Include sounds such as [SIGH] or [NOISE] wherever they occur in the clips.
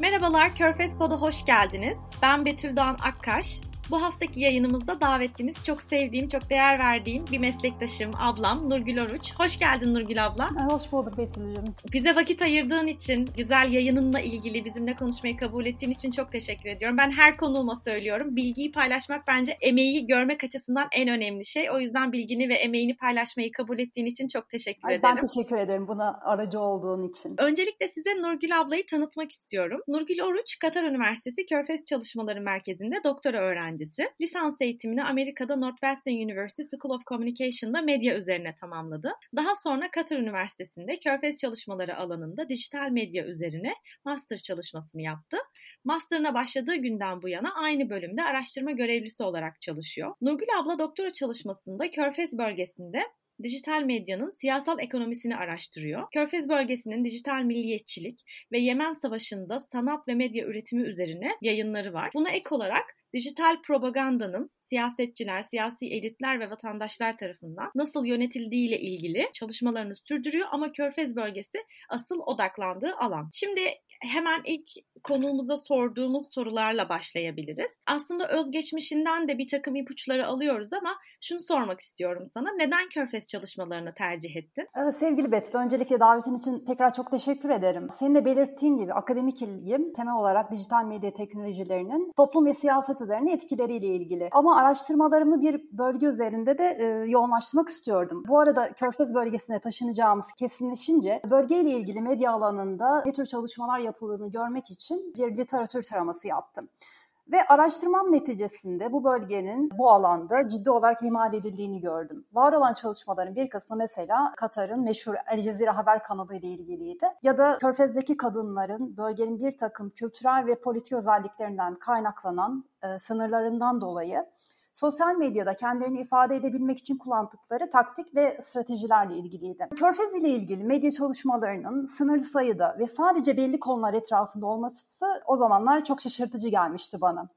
Merhabalar, Körfez Pod'a hoş geldiniz. Ben Betül Doğan Akkaş. Bu haftaki yayınımızda davetlimiz çok sevdiğim, çok değer verdiğim bir meslektaşım, ablam Nurgül Oruç. Hoş geldin Nurgül abla. Hoş bulduk Betül'cüğüm. Bize vakit ayırdığın için, güzel yayınınla ilgili bizimle konuşmayı kabul ettiğin için çok teşekkür ediyorum. Ben her konuğuma söylüyorum. Bilgiyi paylaşmak bence emeği görmek açısından en önemli şey. O yüzden bilgini ve emeğini paylaşmayı kabul ettiğin için çok teşekkür Ay, ederim. Ben teşekkür ederim buna aracı olduğun için. Öncelikle size Nurgül ablayı tanıtmak istiyorum. Nurgül Oruç, Katar Üniversitesi Körfez Çalışmaları Merkezi'nde doktora öğrencisi. Lisans eğitimini Amerika'da Northwestern University School of Communication'da medya üzerine tamamladı. Daha sonra Katar Üniversitesi'nde Körfez Çalışmaları alanında dijital medya üzerine master çalışmasını yaptı. Master'ına başladığı günden bu yana aynı bölümde araştırma görevlisi olarak çalışıyor. Nurgül abla doktora çalışmasında Körfez bölgesinde dijital medyanın siyasal ekonomisini araştırıyor. Körfez bölgesinin dijital milliyetçilik ve Yemen Savaşı'nda sanat ve medya üretimi üzerine yayınları var. Buna ek olarak dijital propagandanın siyasetçiler, siyasi elitler ve vatandaşlar tarafından nasıl yönetildiği ile ilgili çalışmalarını sürdürüyor ama Körfez bölgesi asıl odaklandığı alan. Şimdi hemen ilk konuğumuza sorduğumuz sorularla başlayabiliriz. Aslında özgeçmişinden de bir takım ipuçları alıyoruz ama şunu sormak istiyorum sana. Neden Körfez çalışmalarını tercih ettin? Ee, sevgili Betül, öncelikle davetin için tekrar çok teşekkür ederim. Senin de belirttiğin gibi akademik ilgim temel olarak dijital medya teknolojilerinin toplum ve siyaset üzerine etkileriyle ilgili. Ama araştırmalarımı bir bölge üzerinde de e, yoğunlaştırmak istiyordum. Bu arada Körfez bölgesine taşınacağımız kesinleşince bölgeyle ilgili medya alanında ne tür çalışmalar yapıldığını görmek için bir literatür taraması yaptım. Ve araştırmam neticesinde bu bölgenin bu alanda ciddi olarak ihmal edildiğini gördüm. Var olan çalışmaların bir kısmı mesela Katar'ın meşhur El Cezire haber kanalı ile ilgiliydi. Ya da Körfez'deki kadınların bölgenin bir takım kültürel ve politik özelliklerinden kaynaklanan e, sınırlarından dolayı sosyal medyada kendilerini ifade edebilmek için kullandıkları taktik ve stratejilerle ilgiliydi. Körfez ile ilgili medya çalışmalarının sınırlı sayıda ve sadece belli konular etrafında olması o zamanlar çok şaşırtıcı gelmişti bana.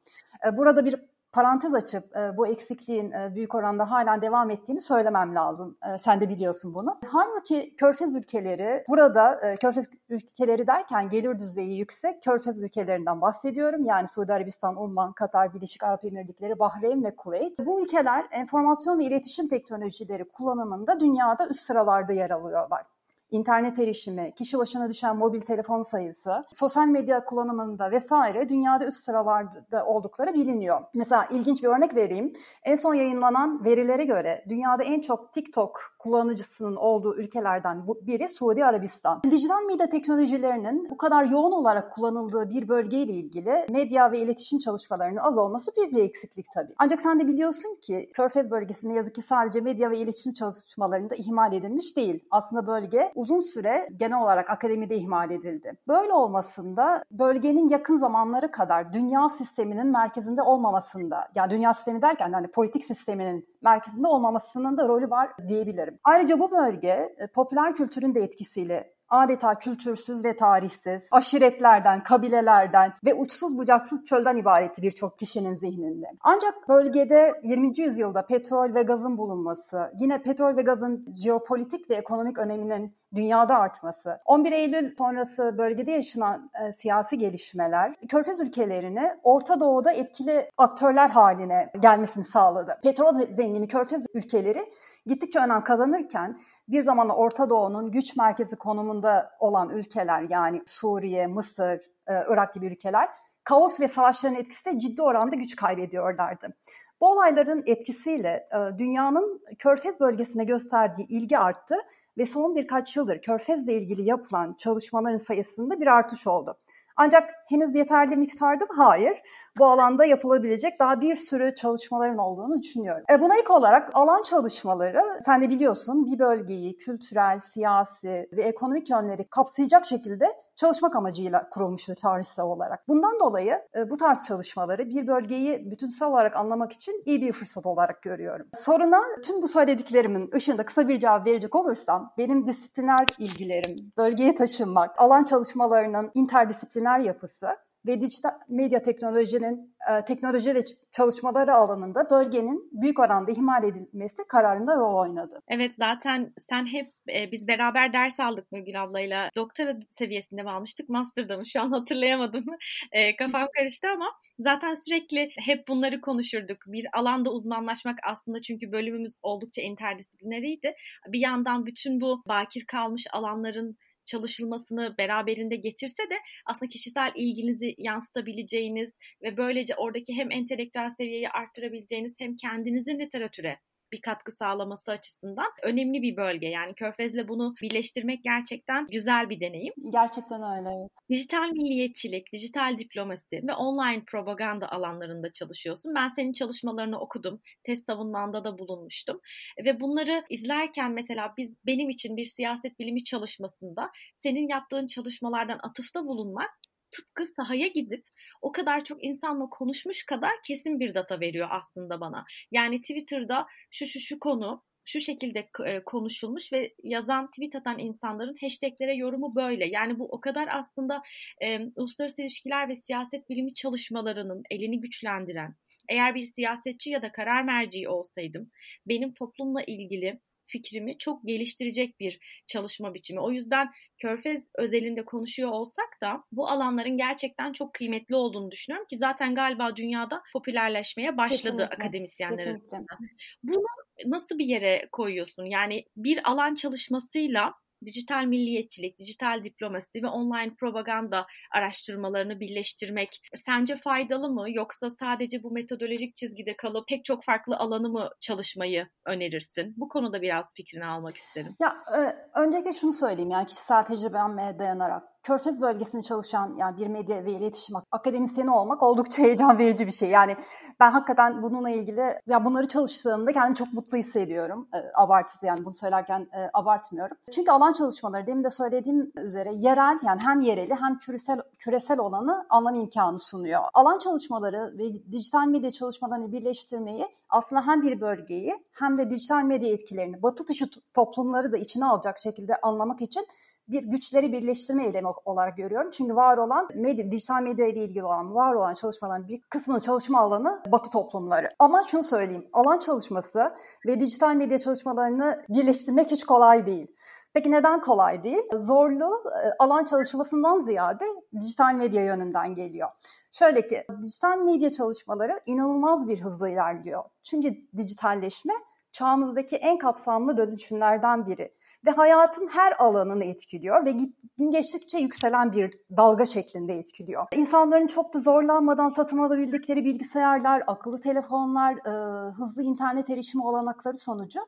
Burada bir parantez açıp e, bu eksikliğin e, büyük oranda hala devam ettiğini söylemem lazım. E, sen de biliyorsun bunu. Halbuki Körfez ülkeleri burada Körfez ülkeleri derken gelir düzeyi yüksek Körfez ülkelerinden bahsediyorum. Yani Suudi Arabistan, Umman, Katar, Birleşik Arap Emirlikleri, Bahreyn ve Kuveyt. Bu ülkeler enformasyon ve iletişim teknolojileri kullanımında dünyada üst sıralarda yer alıyorlar internet erişimi, kişi başına düşen mobil telefon sayısı, sosyal medya kullanımında vesaire dünyada üst sıralarda oldukları biliniyor. Mesela ilginç bir örnek vereyim. En son yayınlanan verilere göre dünyada en çok TikTok kullanıcısının olduğu ülkelerden biri Suudi Arabistan. Dijital medya teknolojilerinin bu kadar yoğun olarak kullanıldığı bir bölgeyle ilgili medya ve iletişim çalışmalarının az olması büyük bir eksiklik tabii. Ancak sen de biliyorsun ki Körfez bölgesinde yazık ki sadece medya ve iletişim çalışmalarında ihmal edilmiş değil. Aslında bölge uzun süre genel olarak akademide ihmal edildi. Böyle olmasında bölgenin yakın zamanları kadar dünya sisteminin merkezinde olmamasında, yani dünya sistemi derken yani politik sisteminin merkezinde olmamasının da rolü var diyebilirim. Ayrıca bu bölge e, popüler kültürün de etkisiyle adeta kültürsüz ve tarihsiz, aşiretlerden, kabilelerden ve uçsuz bucaksız çölden ibaretti birçok kişinin zihninde. Ancak bölgede 20. yüzyılda petrol ve gazın bulunması, yine petrol ve gazın jeopolitik ve ekonomik öneminin dünyada artması, 11 Eylül sonrası bölgede yaşanan e, siyasi gelişmeler Körfez ülkelerini Orta Doğu'da etkili aktörler haline gelmesini sağladı. Petrol zengini Körfez ülkeleri gittikçe önem kazanırken bir zamanlar Orta Doğu'nun güç merkezi konumunda olan ülkeler yani Suriye, Mısır, e, Irak gibi ülkeler kaos ve savaşların etkisiyle ciddi oranda güç kaybediyorlardı. Bu olayların etkisiyle e, dünyanın Körfez bölgesine gösterdiği ilgi arttı ve son birkaç yıldır Körfez'le ilgili yapılan çalışmaların sayısında bir artış oldu. Ancak henüz yeterli miktarda mı? Hayır. Bu alanda yapılabilecek daha bir sürü çalışmaların olduğunu düşünüyorum. E buna ilk olarak alan çalışmaları, sen de biliyorsun bir bölgeyi kültürel, siyasi ve ekonomik yönleri kapsayacak şekilde çalışmak amacıyla kurulmuştur tarihsel olarak. Bundan dolayı e, bu tarz çalışmaları bir bölgeyi bütünsel olarak anlamak için iyi bir fırsat olarak görüyorum. Soruna tüm bu söylediklerimin ışığında kısa bir cevap verecek olursam benim disipliner ilgilerim, bölgeye taşınmak, alan çalışmalarının interdisipliner yapısı ve dijital medya teknolojinin e, teknoloji ve çalışmaları alanında bölgenin büyük oranda ihmal edilmesi kararında rol oynadı. Evet zaten sen hep e, biz beraber ders aldık Nurgül ablayla. Doktora seviyesinde mi almıştık? Master'da mı? Şu an hatırlayamadım. [LAUGHS] E, kafam karıştı ama zaten sürekli hep bunları konuşurduk. Bir alanda uzmanlaşmak aslında çünkü bölümümüz oldukça interdisiplineriydi. Bir yandan bütün bu bakir kalmış alanların çalışılmasını beraberinde getirse de aslında kişisel ilginizi yansıtabileceğiniz ve böylece oradaki hem entelektüel seviyeyi arttırabileceğiniz hem kendinizin literatüre bir katkı sağlaması açısından önemli bir bölge. Yani Körfez'le bunu birleştirmek gerçekten güzel bir deneyim. Gerçekten öyle. Evet. Dijital milliyetçilik, dijital diplomasi ve online propaganda alanlarında çalışıyorsun. Ben senin çalışmalarını okudum. Test savunmanda da bulunmuştum. Ve bunları izlerken mesela biz benim için bir siyaset bilimi çalışmasında senin yaptığın çalışmalardan atıfta bulunmak tıpkı sahaya gidip o kadar çok insanla konuşmuş kadar kesin bir data veriyor aslında bana. Yani Twitter'da şu şu şu konu şu şekilde konuşulmuş ve yazan tweet atan insanların hashtaglere yorumu böyle. Yani bu o kadar aslında e, uluslararası ilişkiler ve siyaset bilimi çalışmalarının elini güçlendiren. Eğer bir siyasetçi ya da karar merci olsaydım benim toplumla ilgili fikrimi çok geliştirecek bir çalışma biçimi. O yüzden Körfez özelinde konuşuyor olsak da bu alanların gerçekten çok kıymetli olduğunu düşünüyorum ki zaten galiba dünyada popülerleşmeye başladı Kesinlikle. akademisyenler arasında. Bunu nasıl bir yere koyuyorsun? Yani bir alan çalışmasıyla dijital milliyetçilik, dijital diplomasi ve online propaganda araştırmalarını birleştirmek sence faydalı mı yoksa sadece bu metodolojik çizgide kalıp pek çok farklı alanı mı çalışmayı önerirsin? Bu konuda biraz fikrini almak isterim. Ya e, öncelikle şunu söyleyeyim yani kişisel tecrübeme dayanarak Körfez bölgesinde çalışan yani bir medya ve iletişim akademisyeni olmak oldukça [LAUGHS] heyecan verici bir şey. Yani ben hakikaten bununla ilgili ya bunları çalıştığımda kendimi çok mutlu hissediyorum. E, abartısı yani bunu söylerken e, abartmıyorum. Çünkü alan çalışmaları demin de söylediğim üzere yerel yani hem yereli hem küresel küresel olanı anlam imkanı sunuyor. Alan çalışmaları ve dijital medya çalışmalarını birleştirmeyi aslında hem bir bölgeyi hem de dijital medya etkilerini, batı dışı toplumları da içine alacak şekilde anlamak için bir güçleri birleştirme eylemi olarak görüyorum. Çünkü var olan medya, dijital medya ile ilgili olan, var olan çalışmaların bir kısmının çalışma alanı batı toplumları. Ama şunu söyleyeyim, alan çalışması ve dijital medya çalışmalarını birleştirmek hiç kolay değil. Peki neden kolay değil? Zorlu e, alan çalışmasından ziyade dijital medya yönünden geliyor. Şöyle ki dijital medya çalışmaları inanılmaz bir hızla ilerliyor. Çünkü dijitalleşme çağımızdaki en kapsamlı dönüşümlerden biri ve hayatın her alanını etkiliyor ve gün geçtikçe yükselen bir dalga şeklinde etkiliyor. İnsanların çok da zorlanmadan satın alabildikleri bilgisayarlar, akıllı telefonlar, e, hızlı internet erişimi olanakları sonucu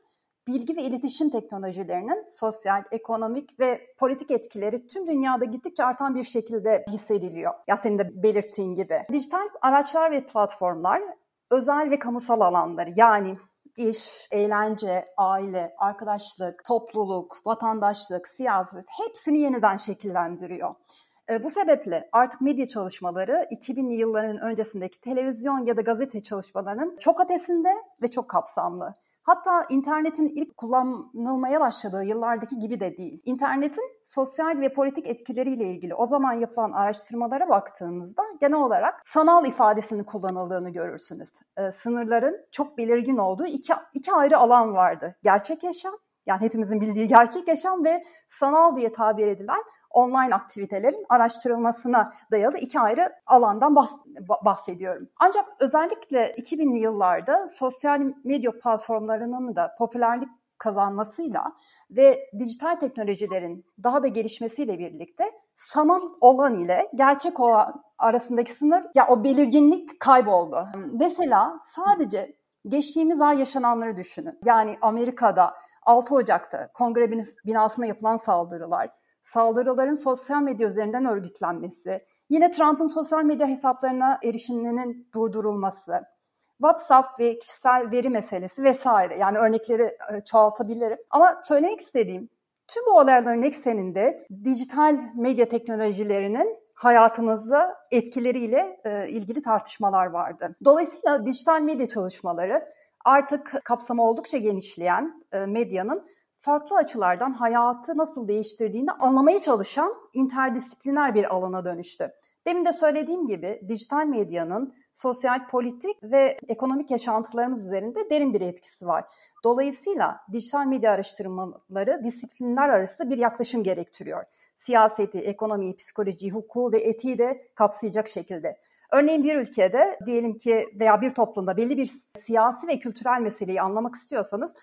bilgi ve iletişim teknolojilerinin sosyal, ekonomik ve politik etkileri tüm dünyada gittikçe artan bir şekilde hissediliyor. Ya senin de belirttiğin gibi. Dijital araçlar ve platformlar özel ve kamusal alanları yani iş, eğlence, aile, arkadaşlık, topluluk, vatandaşlık, siyaset hepsini yeniden şekillendiriyor. E, bu sebeple artık medya çalışmaları 2000'li yılların öncesindeki televizyon ya da gazete çalışmalarının çok ötesinde ve çok kapsamlı. Hatta internetin ilk kullanılmaya başladığı yıllardaki gibi de değil. İnternetin sosyal ve politik etkileriyle ilgili o zaman yapılan araştırmalara baktığınızda genel olarak sanal ifadesinin kullanıldığını görürsünüz. Ee, sınırların çok belirgin olduğu iki, iki ayrı alan vardı. Gerçek yaşam yani hepimizin bildiği gerçek yaşam ve sanal diye tabir edilen online aktivitelerin araştırılmasına dayalı iki ayrı alandan bahsediyorum. Ancak özellikle 2000'li yıllarda sosyal medya platformlarının da popülerlik kazanmasıyla ve dijital teknolojilerin daha da gelişmesiyle birlikte sanal olan ile gerçek olan arasındaki sınır ya o belirginlik kayboldu. Mesela sadece geçtiğimiz ay yaşananları düşünün. Yani Amerika'da 6 Ocak'ta kongre binasına yapılan saldırılar, saldırıların sosyal medya üzerinden örgütlenmesi, yine Trump'ın sosyal medya hesaplarına erişiminin durdurulması, WhatsApp ve kişisel veri meselesi vesaire. Yani örnekleri e, çoğaltabilirim. Ama söylemek istediğim tüm bu olayların ekseninde dijital medya teknolojilerinin hayatımızda etkileriyle e, ilgili tartışmalar vardı. Dolayısıyla dijital medya çalışmaları artık kapsamı oldukça genişleyen e, medyanın farklı açılardan hayatı nasıl değiştirdiğini anlamaya çalışan interdisipliner bir alana dönüştü. Demin de söylediğim gibi dijital medyanın sosyal, politik ve ekonomik yaşantılarımız üzerinde derin bir etkisi var. Dolayısıyla dijital medya araştırmaları disiplinler arası bir yaklaşım gerektiriyor. Siyaseti, ekonomiyi, psikolojiyi, hukuku ve etiği de kapsayacak şekilde. Örneğin bir ülkede diyelim ki veya bir toplumda belli bir siyasi ve kültürel meseleyi anlamak istiyorsanız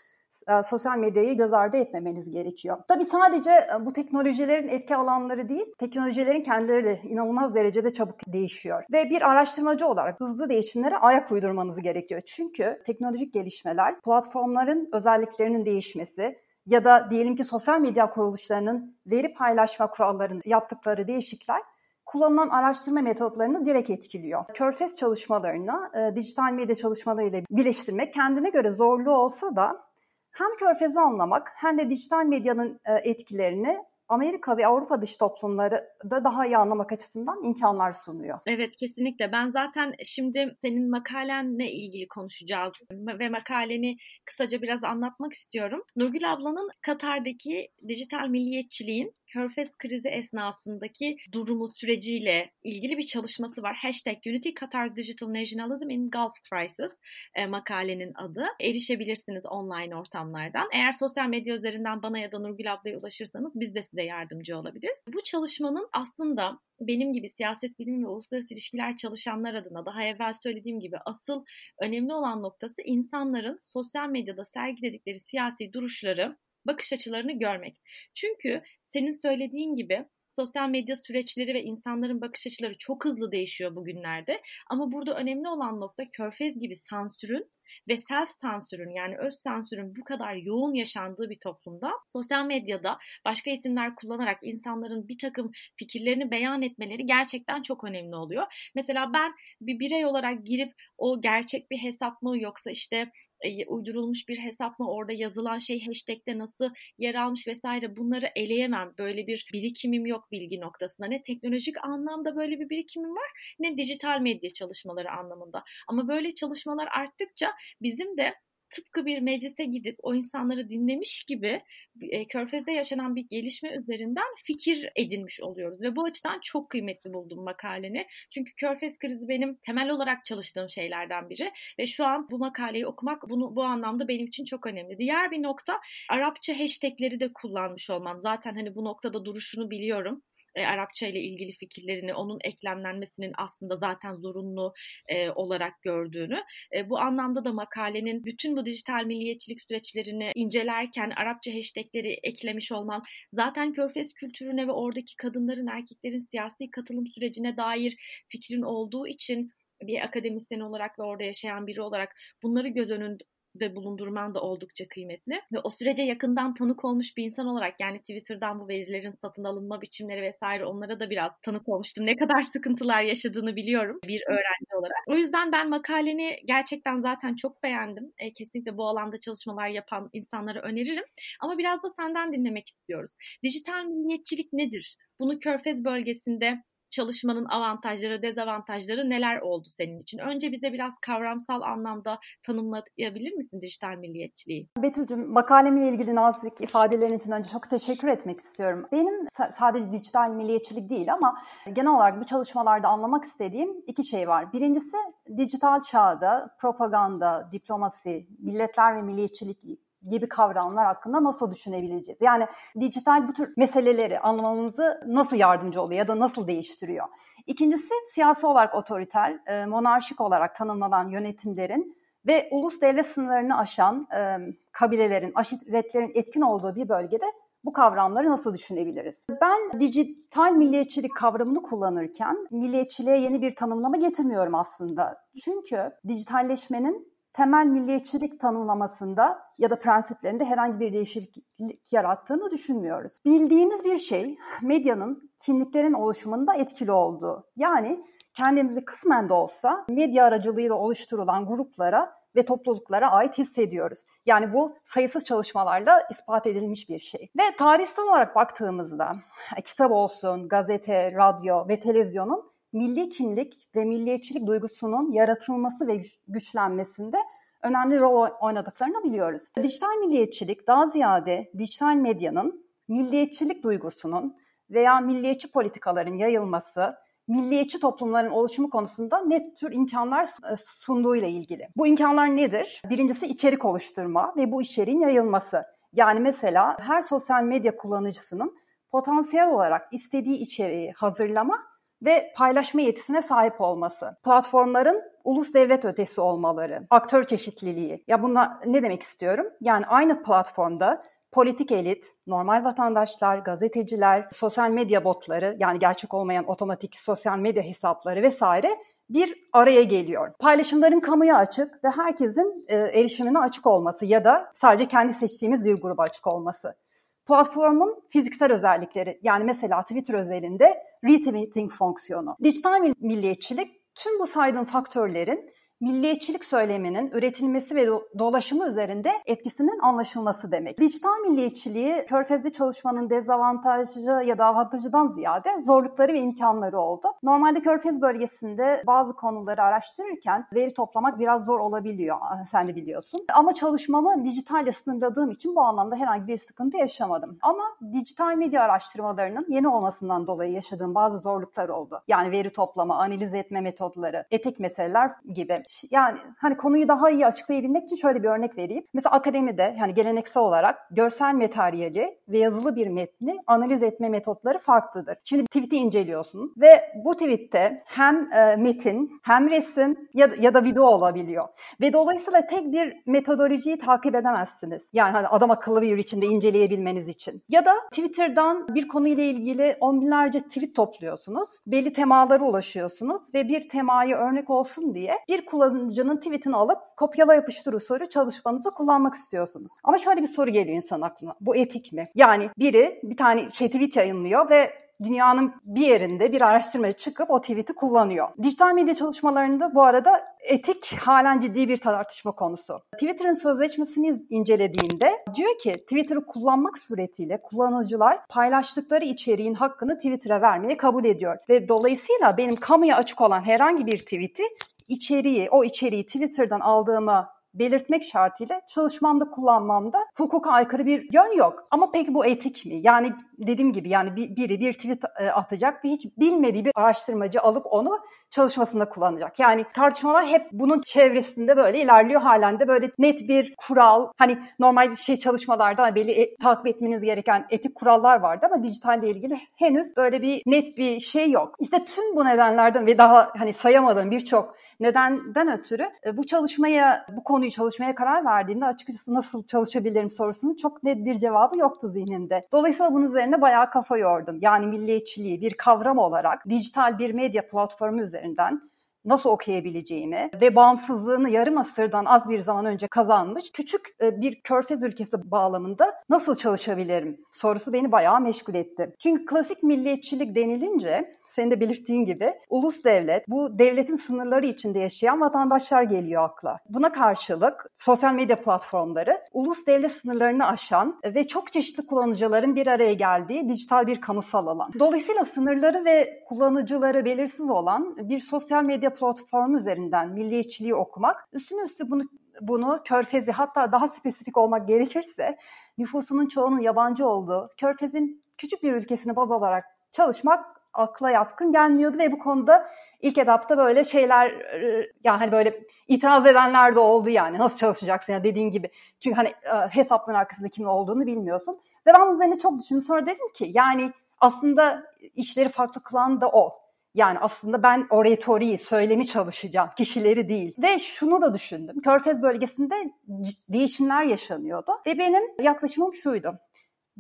e, sosyal medyayı göz ardı etmemeniz gerekiyor. Tabii sadece e, bu teknolojilerin etki alanları değil, teknolojilerin kendileri de inanılmaz derecede çabuk değişiyor. Ve bir araştırmacı olarak hızlı değişimlere ayak uydurmanız gerekiyor. Çünkü teknolojik gelişmeler, platformların özelliklerinin değişmesi, ya da diyelim ki sosyal medya kuruluşlarının veri paylaşma kurallarında yaptıkları değişiklikler kullanılan araştırma metotlarını direkt etkiliyor. Körfez çalışmalarını e, dijital medya çalışmalarıyla birleştirmek kendine göre zorlu olsa da hem Körfez'i anlamak hem de dijital medyanın e, etkilerini Amerika ve Avrupa dış toplumları da daha iyi anlamak açısından imkanlar sunuyor. Evet kesinlikle. Ben zaten şimdi senin makalenle ilgili konuşacağız ve makaleni kısaca biraz anlatmak istiyorum. Nurgül ablanın Katar'daki dijital milliyetçiliğin Körfez krizi esnasındaki durumu süreciyle ilgili bir çalışması var. Hashtag Unity Qatar Digital Nationalism in Gulf Crisis e, makalenin adı. Erişebilirsiniz online ortamlardan. Eğer sosyal medya üzerinden bana ya da Nurgül ablaya ulaşırsanız biz de size yardımcı olabiliriz. Bu çalışmanın aslında benim gibi siyaset bilimi ve uluslararası ilişkiler çalışanlar adına daha evvel söylediğim gibi asıl önemli olan noktası insanların sosyal medyada sergiledikleri siyasi duruşları bakış açılarını görmek. Çünkü senin söylediğin gibi sosyal medya süreçleri ve insanların bakış açıları çok hızlı değişiyor bugünlerde. Ama burada önemli olan nokta körfez gibi sansürün ve self sansürün yani öz sansürün bu kadar yoğun yaşandığı bir toplumda sosyal medyada başka isimler kullanarak insanların bir takım fikirlerini beyan etmeleri gerçekten çok önemli oluyor. Mesela ben bir birey olarak girip o gerçek bir hesap mı yoksa işte e, uydurulmuş bir hesap mı orada yazılan şey hashtag'te nasıl yer almış vesaire bunları eleyemem. Böyle bir birikimim yok bilgi noktasında. Ne teknolojik anlamda böyle bir birikimim var ne dijital medya çalışmaları anlamında. Ama böyle çalışmalar arttıkça bizim de tıpkı bir meclise gidip o insanları dinlemiş gibi e, Körfez'de yaşanan bir gelişme üzerinden fikir edinmiş oluyoruz. Ve bu açıdan çok kıymetli buldum makaleni. Çünkü Körfez krizi benim temel olarak çalıştığım şeylerden biri. Ve şu an bu makaleyi okumak bunu bu anlamda benim için çok önemli. Diğer bir nokta Arapça hashtagleri de kullanmış olman. Zaten hani bu noktada duruşunu biliyorum e, Arapça ile ilgili fikirlerini, onun eklemlenmesinin aslında zaten zorunlu e, olarak gördüğünü. E, bu anlamda da makalenin bütün bu dijital milliyetçilik süreçlerini incelerken Arapça hashtagleri eklemiş olman zaten körfez kültürüne ve oradaki kadınların, erkeklerin siyasi katılım sürecine dair fikrin olduğu için bir akademisyen olarak ve orada yaşayan biri olarak bunları göz önünde de bulundurman da oldukça kıymetli. Ve o sürece yakından tanık olmuş bir insan olarak yani Twitter'dan bu verilerin satın alınma biçimleri vesaire onlara da biraz tanık olmuştum. Ne kadar [LAUGHS] sıkıntılar yaşadığını biliyorum bir öğrenci olarak. O yüzden ben makaleni gerçekten zaten çok beğendim. E, kesinlikle bu alanda çalışmalar yapan insanlara öneririm. Ama biraz da senden dinlemek istiyoruz. Dijital milliyetçilik nedir? Bunu Körfez bölgesinde çalışmanın avantajları, dezavantajları neler oldu senin için? Önce bize biraz kavramsal anlamda tanımlayabilir misin dijital milliyetçiliği? Betül'cüm makalemle ilgili nazik ifadelerin için önce çok teşekkür etmek istiyorum. Benim sadece dijital milliyetçilik değil ama genel olarak bu çalışmalarda anlamak istediğim iki şey var. Birincisi dijital çağda propaganda, diplomasi, milletler ve milliyetçilik gibi kavramlar hakkında nasıl düşünebileceğiz? Yani dijital bu tür meseleleri anlamamızı nasıl yardımcı oluyor ya da nasıl değiştiriyor? İkincisi siyasi olarak otoriter, e, monarşik olarak tanımlanan yönetimlerin ve ulus devlet sınırlarını aşan e, kabilelerin, aşiretlerin etkin olduğu bir bölgede bu kavramları nasıl düşünebiliriz? Ben dijital milliyetçilik kavramını kullanırken milliyetçiliğe yeni bir tanımlama getirmiyorum aslında. Çünkü dijitalleşmenin temel milliyetçilik tanımlamasında ya da prensiplerinde herhangi bir değişiklik yarattığını düşünmüyoruz. Bildiğimiz bir şey medyanın kimliklerin oluşumunda etkili olduğu. Yani kendimizi kısmen de olsa medya aracılığıyla oluşturulan gruplara ve topluluklara ait hissediyoruz. Yani bu sayısız çalışmalarla ispat edilmiş bir şey. Ve tarihsel olarak baktığımızda kitap olsun, gazete, radyo ve televizyonun milli kimlik ve milliyetçilik duygusunun yaratılması ve güçlenmesinde önemli rol oynadıklarını biliyoruz. Dijital milliyetçilik daha ziyade dijital medyanın milliyetçilik duygusunun veya milliyetçi politikaların yayılması milliyetçi toplumların oluşumu konusunda ne tür imkanlar e, sunduğuyla ilgili. Bu imkanlar nedir? Birincisi içerik oluşturma ve bu içeriğin yayılması. Yani mesela her sosyal medya kullanıcısının potansiyel olarak istediği içeriği hazırlama ve paylaşma yetisine sahip olması. Platformların ulus devlet ötesi olmaları, aktör çeşitliliği. Ya bunda ne demek istiyorum? Yani aynı platformda politik elit, normal vatandaşlar, gazeteciler, sosyal medya botları yani gerçek olmayan otomatik sosyal medya hesapları vesaire bir araya geliyor. Paylaşımların kamuya açık ve herkesin e, erişimine açık olması ya da sadece kendi seçtiğimiz bir gruba açık olması. Platformun fiziksel özellikleri yani mesela Twitter özelinde retweeting fonksiyonu. Dijital milliyetçilik tüm bu saydığım faktörlerin milliyetçilik söyleminin üretilmesi ve dolaşımı üzerinde etkisinin anlaşılması demek. Dijital milliyetçiliği körfezli çalışmanın dezavantajı ya da avantajıdan ziyade zorlukları ve imkanları oldu. Normalde körfez bölgesinde bazı konuları araştırırken veri toplamak biraz zor olabiliyor. Ah, sen de biliyorsun. Ama çalışmamı dijitalle sınırladığım için bu anlamda herhangi bir sıkıntı yaşamadım. Ama dijital medya araştırmalarının yeni olmasından dolayı yaşadığım bazı zorluklar oldu. Yani veri toplama, analiz etme metodları, etik meseleler gibi yani hani konuyu daha iyi açıklayabilmek için şöyle bir örnek vereyim. Mesela akademide yani geleneksel olarak görsel materyali ve yazılı bir metni analiz etme metotları farklıdır. Şimdi tweet'i inceliyorsun ve bu tweet'te hem e, metin hem resim ya, ya da video olabiliyor. Ve dolayısıyla tek bir metodolojiyi takip edemezsiniz. Yani hani adam akıllı bir içinde inceleyebilmeniz için. Ya da Twitter'dan bir konuyla ilgili on binlerce tweet topluyorsunuz. Belli temalara ulaşıyorsunuz ve bir temayı örnek olsun diye bir kullanıcının tweetini alıp kopyala yapıştır usulü çalışmanızda kullanmak istiyorsunuz. Ama şöyle bir soru geliyor insan aklına. Bu etik mi? Yani biri bir tane şey tweet yayınlıyor ve dünyanın bir yerinde bir araştırmaya çıkıp o tweet'i kullanıyor. Dijital medya çalışmalarında bu arada etik halen ciddi bir tartışma konusu. Twitter'ın sözleşmesini incelediğinde diyor ki Twitter'ı kullanmak suretiyle kullanıcılar paylaştıkları içeriğin hakkını Twitter'a vermeye kabul ediyor. Ve dolayısıyla benim kamuya açık olan herhangi bir tweet'i içeriği, o içeriği Twitter'dan aldığıma belirtmek şartıyla çalışmamda kullanmamda hukuka aykırı bir yön yok. Ama peki bu etik mi? Yani dediğim gibi yani biri bir tweet e, atacak ve hiç bilmediği bir araştırmacı alıp onu çalışmasında kullanacak. Yani tartışmalar hep bunun çevresinde böyle ilerliyor halen de böyle net bir kural hani normal şey çalışmalarda belli e, takip etmeniz gereken etik kurallar vardı ama dijitalle ilgili henüz böyle bir net bir şey yok. İşte tüm bu nedenlerden ve daha hani sayamadığım birçok nedenden ötürü e, bu çalışmaya bu konuyu çalışmaya karar verdiğimde açıkçası nasıl çalışabilirim sorusunun çok net bir cevabı yoktu zihnimde. Dolayısıyla bunun üzerine bayağı kafa yordum. Yani milliyetçiliği bir kavram olarak dijital bir medya platformu üzerinden nasıl okuyabileceğimi ve bağımsızlığını yarım asırdan az bir zaman önce kazanmış küçük e, bir körfez ülkesi bağlamında nasıl çalışabilirim sorusu beni bayağı meşgul etti. Çünkü klasik milliyetçilik denilince senin de belirttiğin gibi ulus devlet, bu devletin sınırları içinde yaşayan vatandaşlar geliyor akla. Buna karşılık sosyal medya platformları ulus devlet sınırlarını aşan ve çok çeşitli kullanıcıların bir araya geldiği dijital bir kamusal alan. Dolayısıyla sınırları ve kullanıcıları belirsiz olan bir sosyal medya platformu üzerinden milliyetçiliği okumak, üstüne üstü bunu bunu Körfez'i hatta daha spesifik olmak gerekirse nüfusunun çoğunun yabancı olduğu Körfez'in küçük bir ülkesini baz alarak çalışmak akla yatkın gelmiyordu ve bu konuda ilk etapta böyle şeyler yani hani böyle itiraz edenler de oldu yani nasıl çalışacaksın ya dediğin gibi. Çünkü hani e, hesapların arkasında kim olduğunu bilmiyorsun. Ve ben üzerine çok düşündüm. Sonra dedim ki yani aslında işleri farklı kılan da o. Yani aslında ben o retoriği, söylemi çalışacağım, kişileri değil. Ve şunu da düşündüm. Körfez bölgesinde değişimler yaşanıyordu. Ve benim yaklaşımım şuydu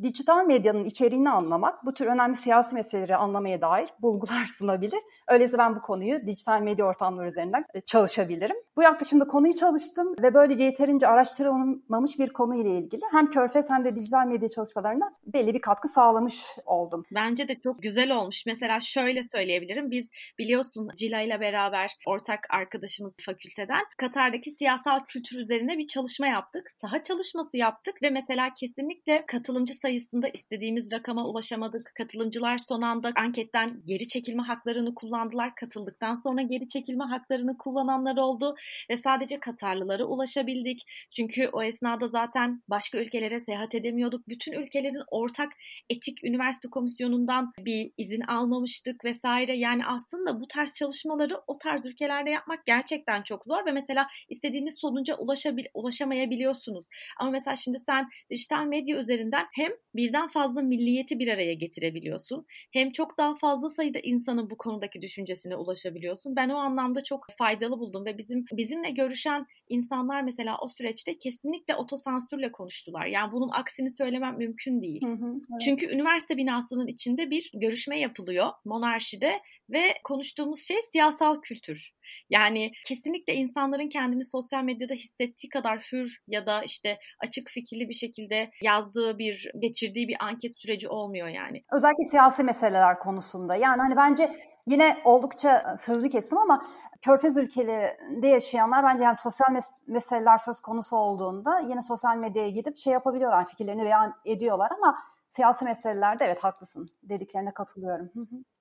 dijital medyanın içeriğini anlamak, bu tür önemli siyasi meseleleri anlamaya dair bulgular [LAUGHS] sunabilir. Öyleyse ben bu konuyu dijital medya ortamları üzerinden e, çalışabilirim. Bu yaklaşımda konuyu çalıştım ve böylece yeterince araştırılmamış bir konu ile ilgili hem Körfez hem de dijital medya çalışmalarına belli bir katkı sağlamış oldum. Bence de çok güzel olmuş. Mesela şöyle söyleyebilirim. Biz biliyorsun Cila ile beraber ortak arkadaşımız fakülteden Katar'daki siyasal kültür üzerine bir çalışma yaptık. Saha çalışması yaptık ve mesela kesinlikle katılımcı sayısında istediğimiz rakama ulaşamadık. Katılımcılar son anda anketten geri çekilme haklarını kullandılar. Katıldıktan sonra geri çekilme haklarını kullananlar oldu ve sadece Katarlılara ulaşabildik. Çünkü o esnada zaten başka ülkelere seyahat edemiyorduk. Bütün ülkelerin ortak etik üniversite komisyonundan bir izin almamıştık vesaire. Yani aslında bu tarz çalışmaları o tarz ülkelerde yapmak gerçekten çok zor ve mesela istediğiniz sonuca ulaşabil ulaşamayabiliyorsunuz. Ama mesela şimdi sen dijital medya üzerinden hem birden fazla milliyeti bir araya getirebiliyorsun. Hem çok daha fazla sayıda insanın bu konudaki düşüncesine ulaşabiliyorsun. Ben o anlamda çok faydalı buldum ve bizim bizimle görüşen insanlar mesela o süreçte kesinlikle otosansürle konuştular. Yani bunun aksini söylemem mümkün değil. Hı hı, evet. Çünkü üniversite binasının içinde bir görüşme yapılıyor monarşide ve konuştuğumuz şey siyasal kültür. Yani kesinlikle insanların kendini sosyal medyada hissettiği kadar hür ya da işte açık fikirli bir şekilde yazdığı bir, geçirdiği bir anket süreci olmuyor yani. Özellikle siyasi meseleler konusunda. Yani hani bence yine oldukça sözlü kesim ama Körfez ülkelerinde yaşayanlar bence yani sosyal mes- meseleler söz konusu olduğunda yine sosyal medyaya gidip şey yapabiliyorlar, fikirlerini beyan ediyorlar ama siyasi meselelerde evet haklısın dediklerine katılıyorum.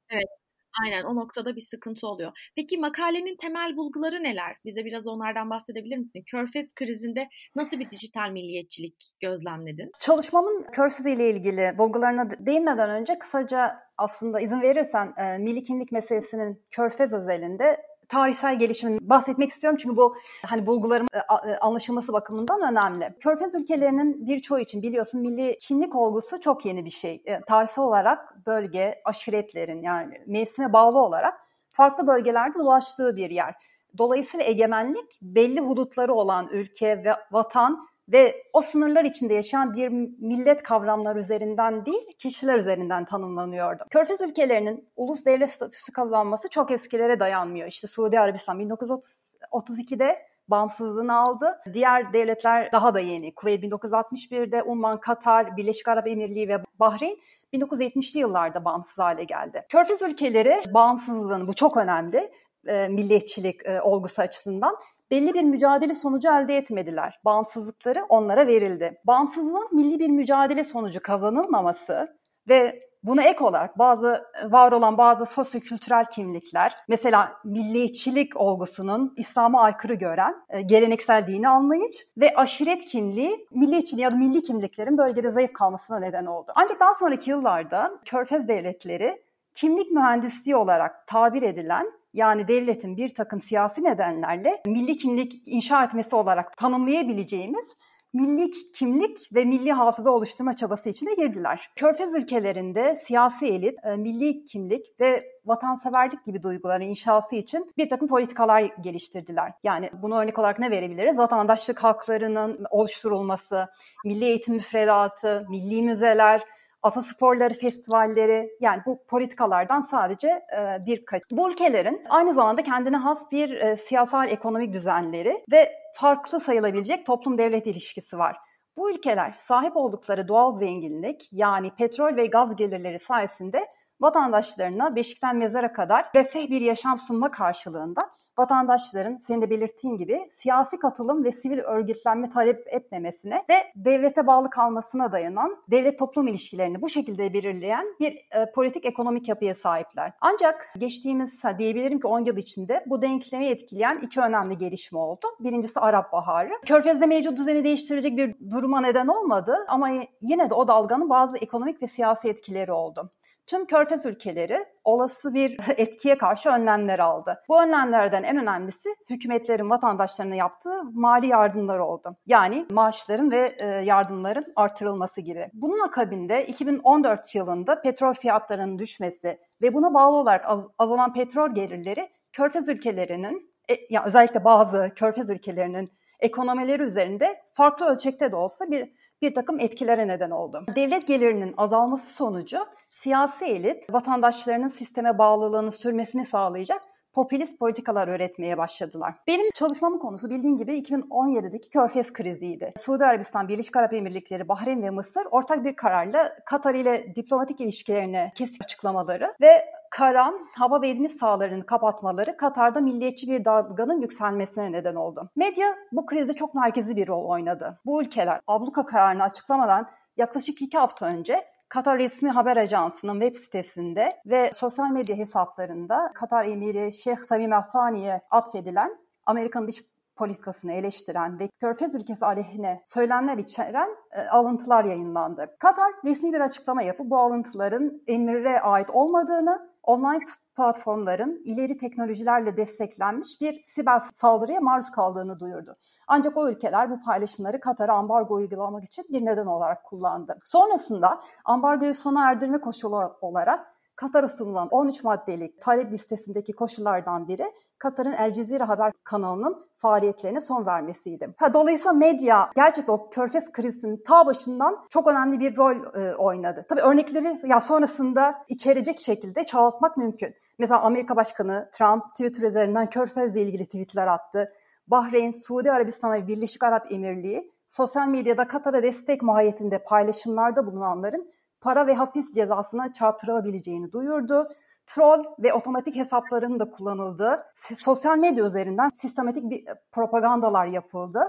Evet Aynen o noktada bir sıkıntı oluyor. Peki makalenin temel bulguları neler? Bize biraz onlardan bahsedebilir misin? Körfez krizinde nasıl bir dijital milliyetçilik gözlemledin? Çalışmamın Körfez ile ilgili bulgularına değinmeden önce kısaca aslında izin verirsen e, milli kimlik meselesinin Körfez özelinde tarihsel gelişimin bahsetmek istiyorum çünkü bu hani bulguların e, e, anlaşılması bakımından önemli. Körfez ülkelerinin birçoğu için biliyorsun milli kimlik olgusu çok yeni bir şey. E, tarihsel olarak bölge, aşiretlerin yani mevsime bağlı olarak farklı bölgelerde dolaştığı bir yer. Dolayısıyla egemenlik belli hudutları olan ülke ve vatan ve o sınırlar içinde yaşayan bir millet kavramlar üzerinden değil, kişiler üzerinden tanımlanıyordu. Körfez ülkelerinin ulus devlet statüsü kazanması çok eskilere dayanmıyor. İşte Suudi Arabistan 1932'de bağımsızlığını aldı. Diğer devletler daha da yeni. Kuveyt 1961'de, Umman, Katar, Birleşik Arap Emirliği ve Bahreyn 1970'li yıllarda bağımsız hale geldi. Körfez ülkeleri bağımsızlığını, bu çok önemli, e, milliyetçilik e, olgusu açısından belli bir mücadele sonucu elde etmediler. Bağımsızlıkları onlara verildi. Bağımsızlığın milli bir mücadele sonucu kazanılmaması ve Buna ek olarak bazı var olan bazı sosyokültürel kimlikler, mesela milliyetçilik olgusunun İslam'a aykırı gören e, geleneksel dini anlayış ve aşiret kimliği milliyetçiliğin ya da milli kimliklerin bölgede zayıf kalmasına neden oldu. Ancak daha sonraki yıllarda Körfez devletleri kimlik mühendisliği olarak tabir edilen yani devletin bir takım siyasi nedenlerle milli kimlik inşa etmesi olarak tanımlayabileceğimiz milli kimlik ve milli hafıza oluşturma çabası içine girdiler. Körfez ülkelerinde siyasi elit, e, milli kimlik ve vatanseverlik gibi duyguların inşası için bir takım politikalar geliştirdiler. Yani bunu örnek olarak ne verebiliriz? Vatandaşlık haklarının oluşturulması, milli eğitim müfredatı, milli müzeler, atasporları festivalleri yani bu politikalardan sadece e, birkaç. Bu ülkelerin aynı zamanda kendine has bir e, siyasal ekonomik düzenleri ve farklı sayılabilecek toplum devlet ilişkisi var. Bu ülkeler sahip oldukları doğal zenginlik yani petrol ve gaz gelirleri sayesinde vatandaşlarına beşikten mezara kadar refah bir yaşam sunma karşılığında vatandaşların senin de belirttiğin gibi siyasi katılım ve sivil örgütlenme talep etmemesine ve devlete bağlı kalmasına dayanan devlet toplum ilişkilerini bu şekilde belirleyen bir e, politik ekonomik yapıya sahipler. Ancak geçtiğimiz diyebilirim ki 10 yıl içinde bu denklemi etkileyen iki önemli gelişme oldu. Birincisi Arap Baharı. Körfez'de mevcut düzeni değiştirecek bir duruma neden olmadı ama yine de o dalganın bazı ekonomik ve siyasi etkileri oldu tüm körfez ülkeleri olası bir [LAUGHS] etkiye karşı önlemler aldı. Bu önlemlerden en önemlisi hükümetlerin vatandaşlarına yaptığı mali yardımlar oldu. Yani maaşların ve e, yardımların artırılması gibi. Bunun akabinde 2014 yılında petrol fiyatlarının düşmesi ve buna bağlı olarak az, azalan petrol gelirleri körfez ülkelerinin e, yani özellikle bazı körfez ülkelerinin ekonomileri üzerinde farklı ölçekte de olsa bir bir takım etkilere neden oldu. Devlet gelirinin azalması sonucu siyasi elit vatandaşlarının sisteme bağlılığını sürmesini sağlayacak popülist politikalar öğretmeye başladılar. Benim çalışmamın konusu bildiğin gibi 2017'deki Körfez kriziydi. Suudi Arabistan, Birleşik Arap Emirlikleri, Bahreyn ve Mısır ortak bir kararla Katar ile diplomatik ilişkilerini kesik açıklamaları ve kara, hava ve deniz sahalarını kapatmaları Katar'da milliyetçi bir dalganın yükselmesine neden oldu. Medya bu krizde çok merkezi bir rol oynadı. Bu ülkeler abluka kararını açıklamadan yaklaşık iki hafta önce Katar resmi haber ajansının web sitesinde ve sosyal medya hesaplarında Katar emiri Şeyh Tamim Afani'ye atfedilen Amerikan dış politikasını eleştiren ve Körfez ülkesi aleyhine söylemler içeren e, alıntılar yayınlandı. Katar resmi bir açıklama yapıp bu alıntıların emire ait olmadığını, online platformların ileri teknolojilerle desteklenmiş bir siber saldırıya maruz kaldığını duyurdu. Ancak o ülkeler bu paylaşımları Katar'a ambargo uygulamak için bir neden olarak kullandı. Sonrasında ambargoyu sona erdirme koşulu olarak Katar'a sunulan 13 maddelik talep listesindeki koşullardan biri Katar'ın El Cezire haber kanalının faaliyetlerine son vermesiydi. Ha, dolayısıyla medya gerçekten o körfez krizinin ta başından çok önemli bir rol e, oynadı. Tabii örnekleri ya sonrasında içerecek şekilde çoğaltmak mümkün. Mesela Amerika Başkanı Trump Twitter üzerinden körfezle ilgili tweetler attı. Bahreyn, Suudi Arabistan ve Birleşik Arap Emirliği sosyal medyada Katar'a destek mahiyetinde paylaşımlarda bulunanların para ve hapis cezasına çarptırılabileceğini duyurdu. Troll ve otomatik hesapların da kullanıldığı sosyal medya üzerinden sistematik bir propagandalar yapıldı.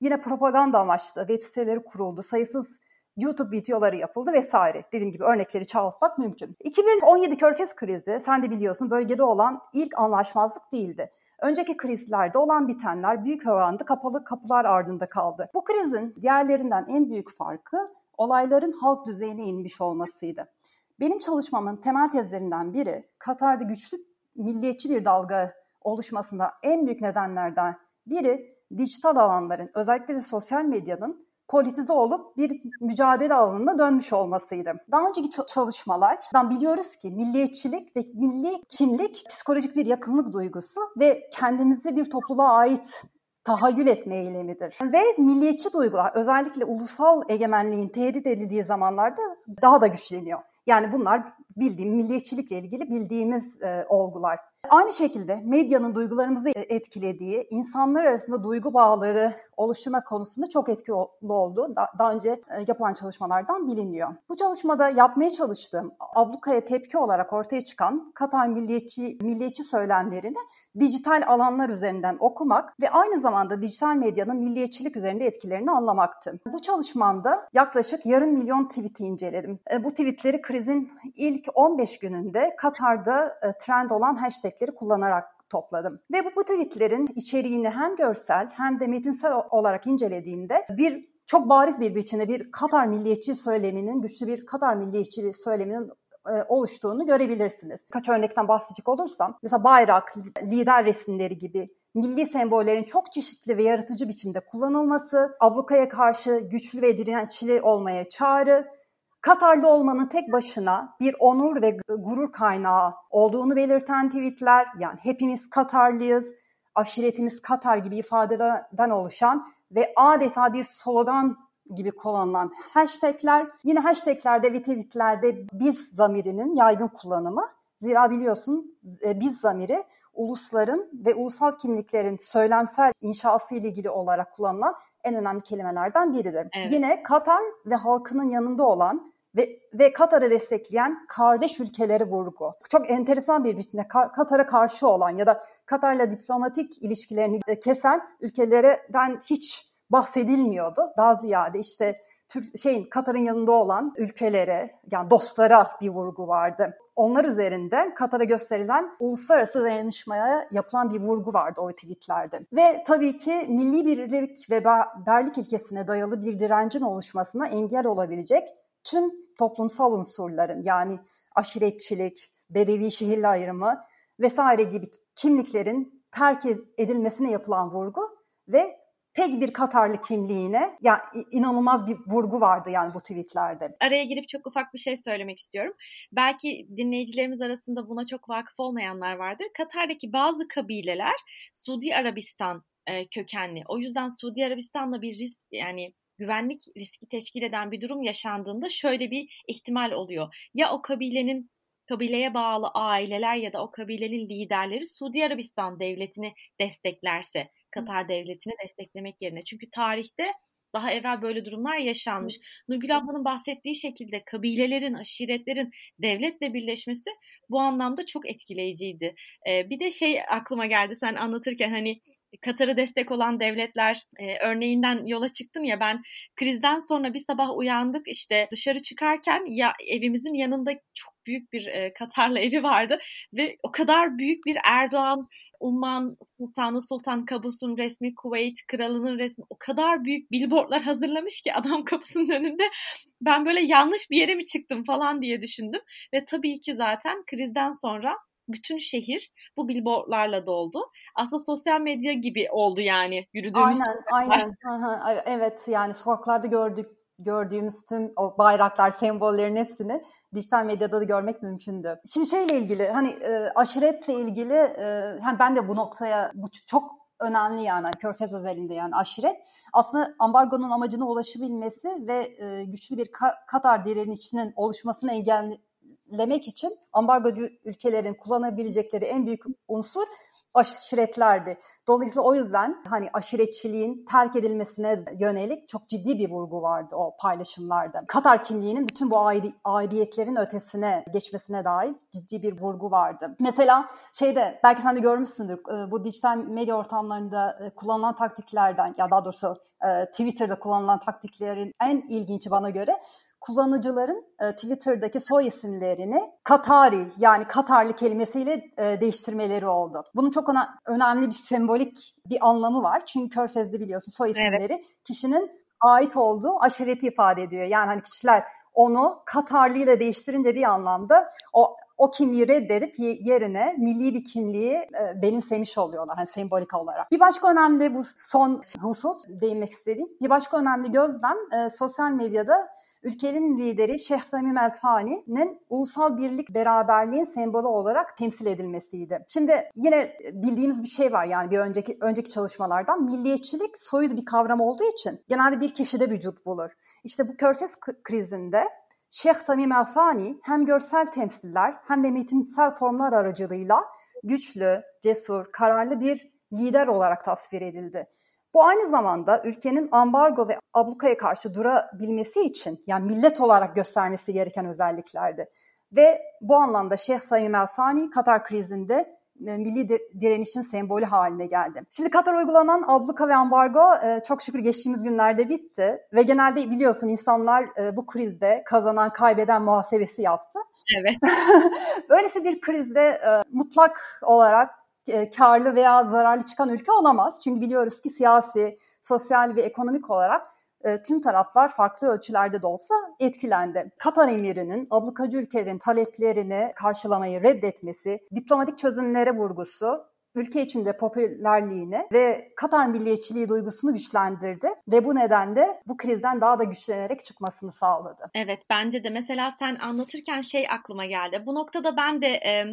Yine propaganda amaçlı web siteleri kuruldu. Sayısız YouTube videoları yapıldı vesaire. Dediğim gibi örnekleri çoğaltmak mümkün. 2017 Körfez krizi sen de biliyorsun bölgede olan ilk anlaşmazlık değildi. Önceki krizlerde olan bitenler büyük oranda kapalı kapılar ardında kaldı. Bu krizin diğerlerinden en büyük farkı olayların halk düzeyine inmiş olmasıydı. Benim çalışmamın temel tezlerinden biri Katar'da güçlü milliyetçi bir dalga oluşmasında en büyük nedenlerden biri dijital alanların özellikle de sosyal medyanın politize olup bir mücadele alanına dönmüş olmasıydı. Daha önceki çalışmalardan biliyoruz ki milliyetçilik ve milli kimlik psikolojik bir yakınlık duygusu ve kendimizi bir topluluğa ait tahayyül etme eylemidir. Ve milliyetçi duygular özellikle ulusal egemenliğin tehdit edildiği zamanlarda daha da güçleniyor. Yani bunlar bildiğim milliyetçilikle ilgili bildiğimiz e, olgular. Aynı şekilde medyanın duygularımızı etkilediği, insanlar arasında duygu bağları oluşturma konusunda çok etkili oldu. Daha önce e, yapılan çalışmalardan biliniyor. Bu çalışmada yapmaya çalıştığım ablukaya tepki olarak ortaya çıkan Katar milliyetçi, milliyetçi söylemlerini dijital alanlar üzerinden okumak ve aynı zamanda dijital medyanın milliyetçilik üzerinde etkilerini anlamaktı. Bu çalışmamda yaklaşık yarım milyon tweet'i inceledim. E, bu tweetleri krizin ilk 15 gününde Katar'da e, trend olan hashtag hashtagleri kullanarak topladım. Ve bu, bu tweetlerin içeriğini hem görsel hem de metinsel olarak incelediğimde bir çok bariz bir biçimde bir Katar milliyetçi söyleminin, güçlü bir Katar milliyetçi söyleminin e, oluştuğunu görebilirsiniz. Kaç örnekten bahsedecek olursam, mesela bayrak, lider resimleri gibi milli sembollerin çok çeşitli ve yaratıcı biçimde kullanılması, ablukaya karşı güçlü ve dirençli olmaya çağrı, Katarlı olmanın tek başına bir onur ve gurur kaynağı olduğunu belirten tweetler, yani hepimiz Katarlıyız, aşiretimiz Katar gibi ifadeden oluşan ve adeta bir slogan gibi kullanılan hashtagler, yine hashtaglerde ve tweetlerde biz zamirinin yaygın kullanımı. Zira biliyorsun e, biz zamiri ulusların ve ulusal kimliklerin söylemsel inşası ile ilgili olarak kullanılan en önemli kelimelerden biridir. Evet. Yine Katar ve halkının yanında olan ve, ve Katar'ı destekleyen kardeş ülkeleri vurgu. Çok enteresan bir biçimde Katar'a karşı olan ya da Katar'la diplomatik ilişkilerini kesen ülkelerden hiç bahsedilmiyordu. Daha ziyade işte Türk şeyin Katar'ın yanında olan ülkelere yani dostlara bir vurgu vardı. Onlar üzerinden Katar'a gösterilen uluslararası dayanışmaya yapılan bir vurgu vardı o tweetlerde. Ve tabii ki milli birlik ve berlik ilkesine dayalı bir direncin oluşmasına engel olabilecek tüm toplumsal unsurların yani aşiretçilik, bedevi şehirli ayrımı vesaire gibi kimliklerin terk edilmesine yapılan vurgu ve tek bir Katarlı kimliğine ya inanılmaz bir vurgu vardı yani bu tweetlerde. Araya girip çok ufak bir şey söylemek istiyorum. Belki dinleyicilerimiz arasında buna çok vakıf olmayanlar vardır. Katar'daki bazı kabileler Suudi Arabistan e, kökenli. O yüzden Suudi Arabistan'la bir risk yani güvenlik riski teşkil eden bir durum yaşandığında şöyle bir ihtimal oluyor. Ya o kabilenin kabileye bağlı aileler ya da o kabilenin liderleri Suudi Arabistan devletini desteklerse Katar devletini desteklemek yerine. Çünkü tarihte daha evvel böyle durumlar yaşanmış. Nurgül ablanın bahsettiği şekilde kabilelerin, aşiretlerin devletle birleşmesi bu anlamda çok etkileyiciydi. Ee, bir de şey aklıma geldi sen anlatırken hani Katar'ı destek olan devletler e, örneğinden yola çıktın ya ben krizden sonra bir sabah uyandık işte dışarı çıkarken ya evimizin yanında çok büyük bir e, Katarlı evi vardı ve o kadar büyük bir Erdoğan, Umman Sultanı Sultan Kabus'un resmi, Kuveyt Kralı'nın resmi o kadar büyük billboardlar hazırlamış ki adam kapısının önünde ben böyle yanlış bir yere mi çıktım falan diye düşündüm. Ve tabii ki zaten krizden sonra bütün şehir bu billboardlarla doldu. Aslında sosyal medya gibi oldu yani yürüdüğümüz. Aynen, aynen. Aha, evet yani sokaklarda gördük gördüğümüz tüm o bayraklar, sembollerin hepsini dijital medyada da görmek mümkündü. Şimdi şeyle ilgili hani e, aşiretle ilgili e, hani ben de bu noktaya bu çok önemli yani Körfez özelinde yani aşiret. Aslında ambargonun amacına ulaşabilmesi ve e, güçlü bir Katar direnişinin oluşmasını engellemek için ambargocu ülkelerin kullanabilecekleri en büyük unsur aşiretlerdi. Dolayısıyla o yüzden hani aşiretçiliğin terk edilmesine yönelik çok ciddi bir vurgu vardı o paylaşımlarda. Katar kimliğinin bütün bu aidi, aidiyetlerin ötesine geçmesine dair ciddi bir vurgu vardı. Mesela şeyde belki sen de görmüşsündür e, bu dijital medya ortamlarında e, kullanılan taktiklerden ya daha doğrusu e, Twitter'da kullanılan taktiklerin en ilginci bana göre kullanıcıların e, Twitter'daki soy isimlerini Katari yani Katarlı kelimesiyle e, değiştirmeleri oldu. Bunun çok ona, önemli bir sembolik bir anlamı var. Çünkü Körfez'de biliyorsun soy isimleri evet. kişinin ait olduğu aşireti ifade ediyor. Yani hani kişiler onu Katarlı ile değiştirince bir anlamda o o kimliği reddedip yerine milli bir kimliği e, benimsemiş oluyorlar hani sembolik olarak. Bir başka önemli bu son husus değinmek istediğim bir başka önemli gözlem e, sosyal medyada ülkenin lideri Şeyh Samim El Thani'nin ulusal birlik beraberliğin sembolü olarak temsil edilmesiydi. Şimdi yine bildiğimiz bir şey var yani bir önceki önceki çalışmalardan milliyetçilik soyut bir kavram olduğu için genelde bir kişide vücut bulur. İşte bu körfez krizinde Şeyh Tamim El Thani hem görsel temsiller hem de metinsel formlar aracılığıyla güçlü, cesur, kararlı bir lider olarak tasvir edildi. Bu aynı zamanda ülkenin ambargo ve ablukaya karşı durabilmesi için yani millet olarak göstermesi gereken özelliklerdi. Ve bu anlamda Şeyh Sayim El Sani Katar krizinde e, milli direnişin sembolü haline geldi. Şimdi Katar uygulanan abluka ve ambargo e, çok şükür geçtiğimiz günlerde bitti ve genelde biliyorsun insanlar e, bu krizde kazanan kaybeden muhasebesi yaptı. Evet. [LAUGHS] Böylesi bir krizde mutlak olarak e, karlı veya zararlı çıkan ülke olamaz. Çünkü biliyoruz ki siyasi, sosyal ve ekonomik olarak e, tüm taraflar farklı ölçülerde de olsa etkilendi. Katar emirinin ablukacı ülkelerin taleplerini karşılamayı reddetmesi, diplomatik çözümlere vurgusu, ülke içinde popülerliğini ve Katar milliyetçiliği duygusunu güçlendirdi ve bu nedenle bu krizden daha da güçlenerek çıkmasını sağladı. Evet bence de mesela sen anlatırken şey aklıma geldi. Bu noktada ben de e,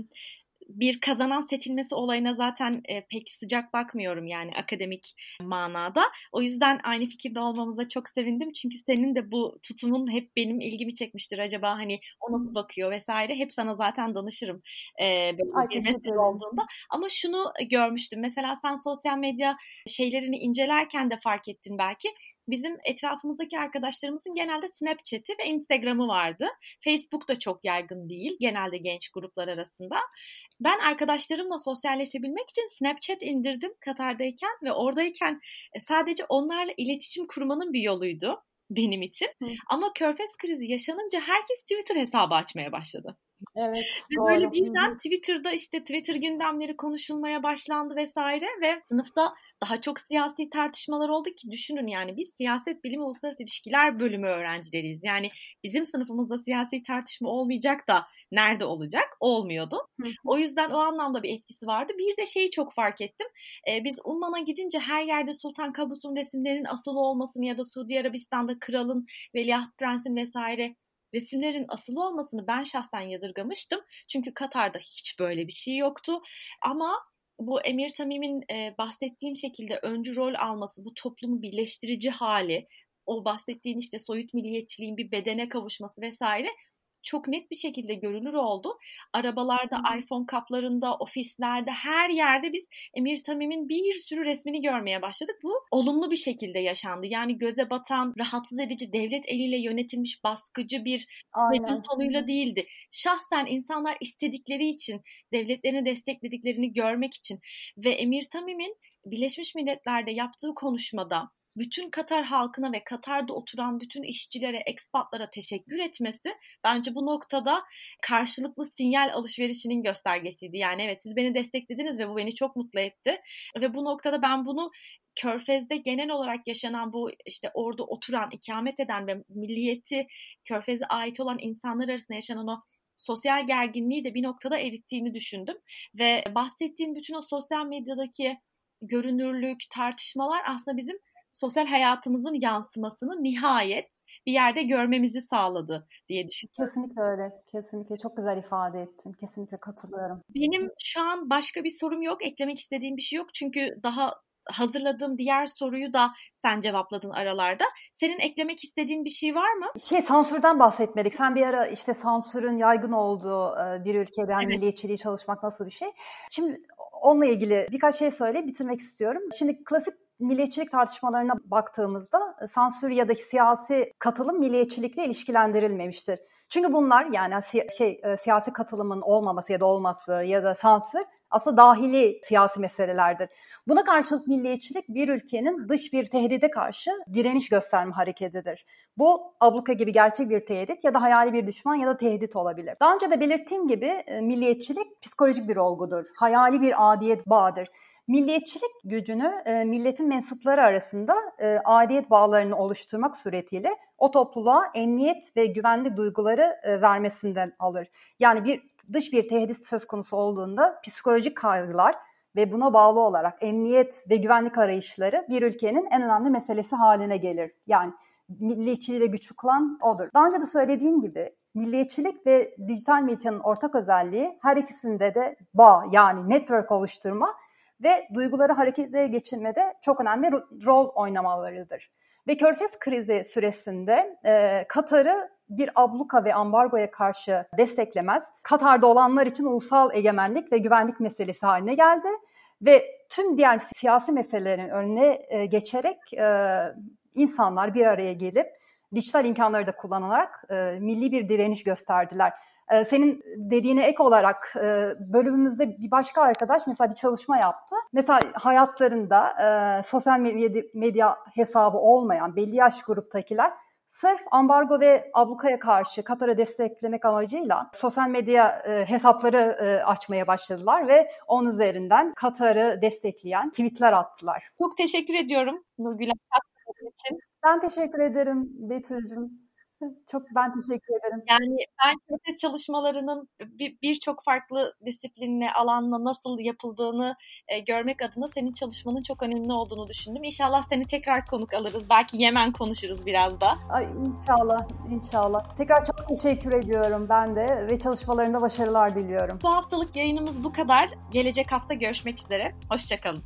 bir kazanan seçilmesi olayına zaten e, pek sıcak bakmıyorum yani akademik manada. O yüzden aynı fikirde olmamıza çok sevindim. Çünkü senin de bu tutumun hep benim ilgimi çekmiştir. Acaba hani o nasıl bakıyor vesaire. Hep sana zaten danışırım e, böyle Ay, bir mesele olduğunda. Ama şunu görmüştüm. Mesela sen sosyal medya şeylerini incelerken de fark ettin belki. Bizim etrafımızdaki arkadaşlarımızın genelde Snapchat'i ve Instagram'ı vardı. Facebook da çok yaygın değil genelde genç gruplar arasında. Ben arkadaşlarımla sosyalleşebilmek için Snapchat indirdim Katar'dayken ve oradayken e, sadece onlarla iletişim kurmanın bir yoluydu benim için. Hı. Ama Körfez krizi yaşanınca herkes Twitter hesabı açmaya başladı. Evet. Ve doğru. böyle birden Twitter'da işte Twitter gündemleri konuşulmaya başlandı vesaire ve sınıfta daha çok siyasi tartışmalar oldu ki düşünün yani biz siyaset bilimi uluslararası ilişkiler bölümü öğrencileriyiz. Yani bizim sınıfımızda siyasi tartışma olmayacak da nerede olacak? Olmuyordu. O yüzden o anlamda bir etkisi vardı. Bir de şeyi çok fark ettim. Ee, biz Umman'a gidince her yerde Sultan Kabus'un resimlerinin asılı olmasını ya da Suudi Arabistan'da kralın, veliaht prensin vesaire resimlerin asılı olmasını ben şahsen yadırgamıştım. Çünkü Katar'da hiç böyle bir şey yoktu. Ama bu Emir Tamim'in e, bahsettiğin şekilde öncü rol alması, bu toplumu birleştirici hali, o bahsettiğin işte soyut milliyetçiliğin bir bedene kavuşması vesaire çok net bir şekilde görünür oldu. Arabalarda, Hı. iPhone kaplarında, ofislerde, her yerde biz Emir Tamim'in bir sürü resmini görmeye başladık. Bu olumlu bir şekilde yaşandı. Yani göze batan, rahatsız edici, devlet eliyle yönetilmiş baskıcı bir sürecin sonuyla değildi. Şahsen insanlar istedikleri için, devletlerini desteklediklerini görmek için ve Emir Tamim'in Birleşmiş Milletler'de yaptığı konuşmada bütün Katar halkına ve Katar'da oturan bütün işçilere, ekspatlara teşekkür etmesi bence bu noktada karşılıklı sinyal alışverişinin göstergesiydi. Yani evet siz beni desteklediniz ve bu beni çok mutlu etti. Ve bu noktada ben bunu Körfez'de genel olarak yaşanan bu işte orada oturan, ikamet eden ve milliyeti Körfez'e ait olan insanlar arasında yaşanan o sosyal gerginliği de bir noktada erittiğini düşündüm. Ve bahsettiğin bütün o sosyal medyadaki görünürlük, tartışmalar aslında bizim sosyal hayatımızın yansımasını nihayet bir yerde görmemizi sağladı diye düşünüyorum. Kesinlikle öyle. Kesinlikle çok güzel ifade ettin. Kesinlikle katılıyorum. Benim şu an başka bir sorum yok. Eklemek istediğim bir şey yok. Çünkü daha hazırladığım diğer soruyu da sen cevapladın aralarda. Senin eklemek istediğin bir şey var mı? Şey sansürden bahsetmedik. Sen bir ara işte sansürün yaygın olduğu bir ülkede yani evet. milliyetçiliği çalışmak nasıl bir şey? Şimdi onunla ilgili birkaç şey söyleyip bitirmek istiyorum. Şimdi klasik milliyetçilik tartışmalarına baktığımızda e, sansür ya da siyasi katılım milliyetçilikle ilişkilendirilmemiştir. Çünkü bunlar yani şey e, siyasi katılımın olmaması ya da olması ya da sansür aslında dahili siyasi meselelerdir. Buna karşılık milliyetçilik bir ülkenin dış bir tehdide karşı direniş gösterme hareketidir. Bu abluka gibi gerçek bir tehdit ya da hayali bir düşman ya da tehdit olabilir. Daha önce de belirttiğim gibi e, milliyetçilik psikolojik bir olgudur. Hayali bir adiyet bağıdır. Milliyetçilik gücünü e, milletin mensupları arasında e, aidiyet bağlarını oluşturmak suretiyle o topluluğa emniyet ve güvenli duyguları e, vermesinden alır. Yani bir dış bir tehdit söz konusu olduğunda psikolojik kaygılar ve buna bağlı olarak emniyet ve güvenlik arayışları bir ülkenin en önemli meselesi haline gelir. Yani milliyetçiliği de güçlü kılan odur. Daha önce de söylediğim gibi milliyetçilik ve dijital medyanın ortak özelliği her ikisinde de bağ yani network oluşturma ve duyguları harekete geçirmede çok önemli rol oynamalarıdır. Ve Körfez krizi süresinde e, Katar'ı bir abluka ve ambargoya karşı desteklemez. Katar'da olanlar için ulusal egemenlik ve güvenlik meselesi haline geldi ve tüm diğer siyasi meselelerin önüne e, geçerek e, insanlar bir araya gelip dijital imkanları da kullanarak e, milli bir direniş gösterdiler. Ee, senin dediğine ek olarak e, bölümümüzde bir başka arkadaş mesela bir çalışma yaptı. Mesela hayatlarında e, sosyal medya, hesabı olmayan belli yaş gruptakiler sırf ambargo ve ablukaya karşı Katar'a desteklemek amacıyla sosyal medya e, hesapları e, açmaya başladılar ve onun üzerinden Katar'ı destekleyen tweetler attılar. Çok teşekkür ediyorum Nurgül'e için. Ben teşekkür ederim Betül'cüm. Çok ben teşekkür ederim. Yani ben protest çalışmalarının birçok bir farklı disiplinle, alanla nasıl yapıldığını e, görmek adına senin çalışmanın çok önemli olduğunu düşündüm. İnşallah seni tekrar konuk alırız. Belki Yemen konuşuruz biraz da. Ay inşallah, inşallah. Tekrar çok teşekkür ediyorum ben de ve çalışmalarında başarılar diliyorum. Bu haftalık yayınımız bu kadar. Gelecek hafta görüşmek üzere. Hoşçakalın.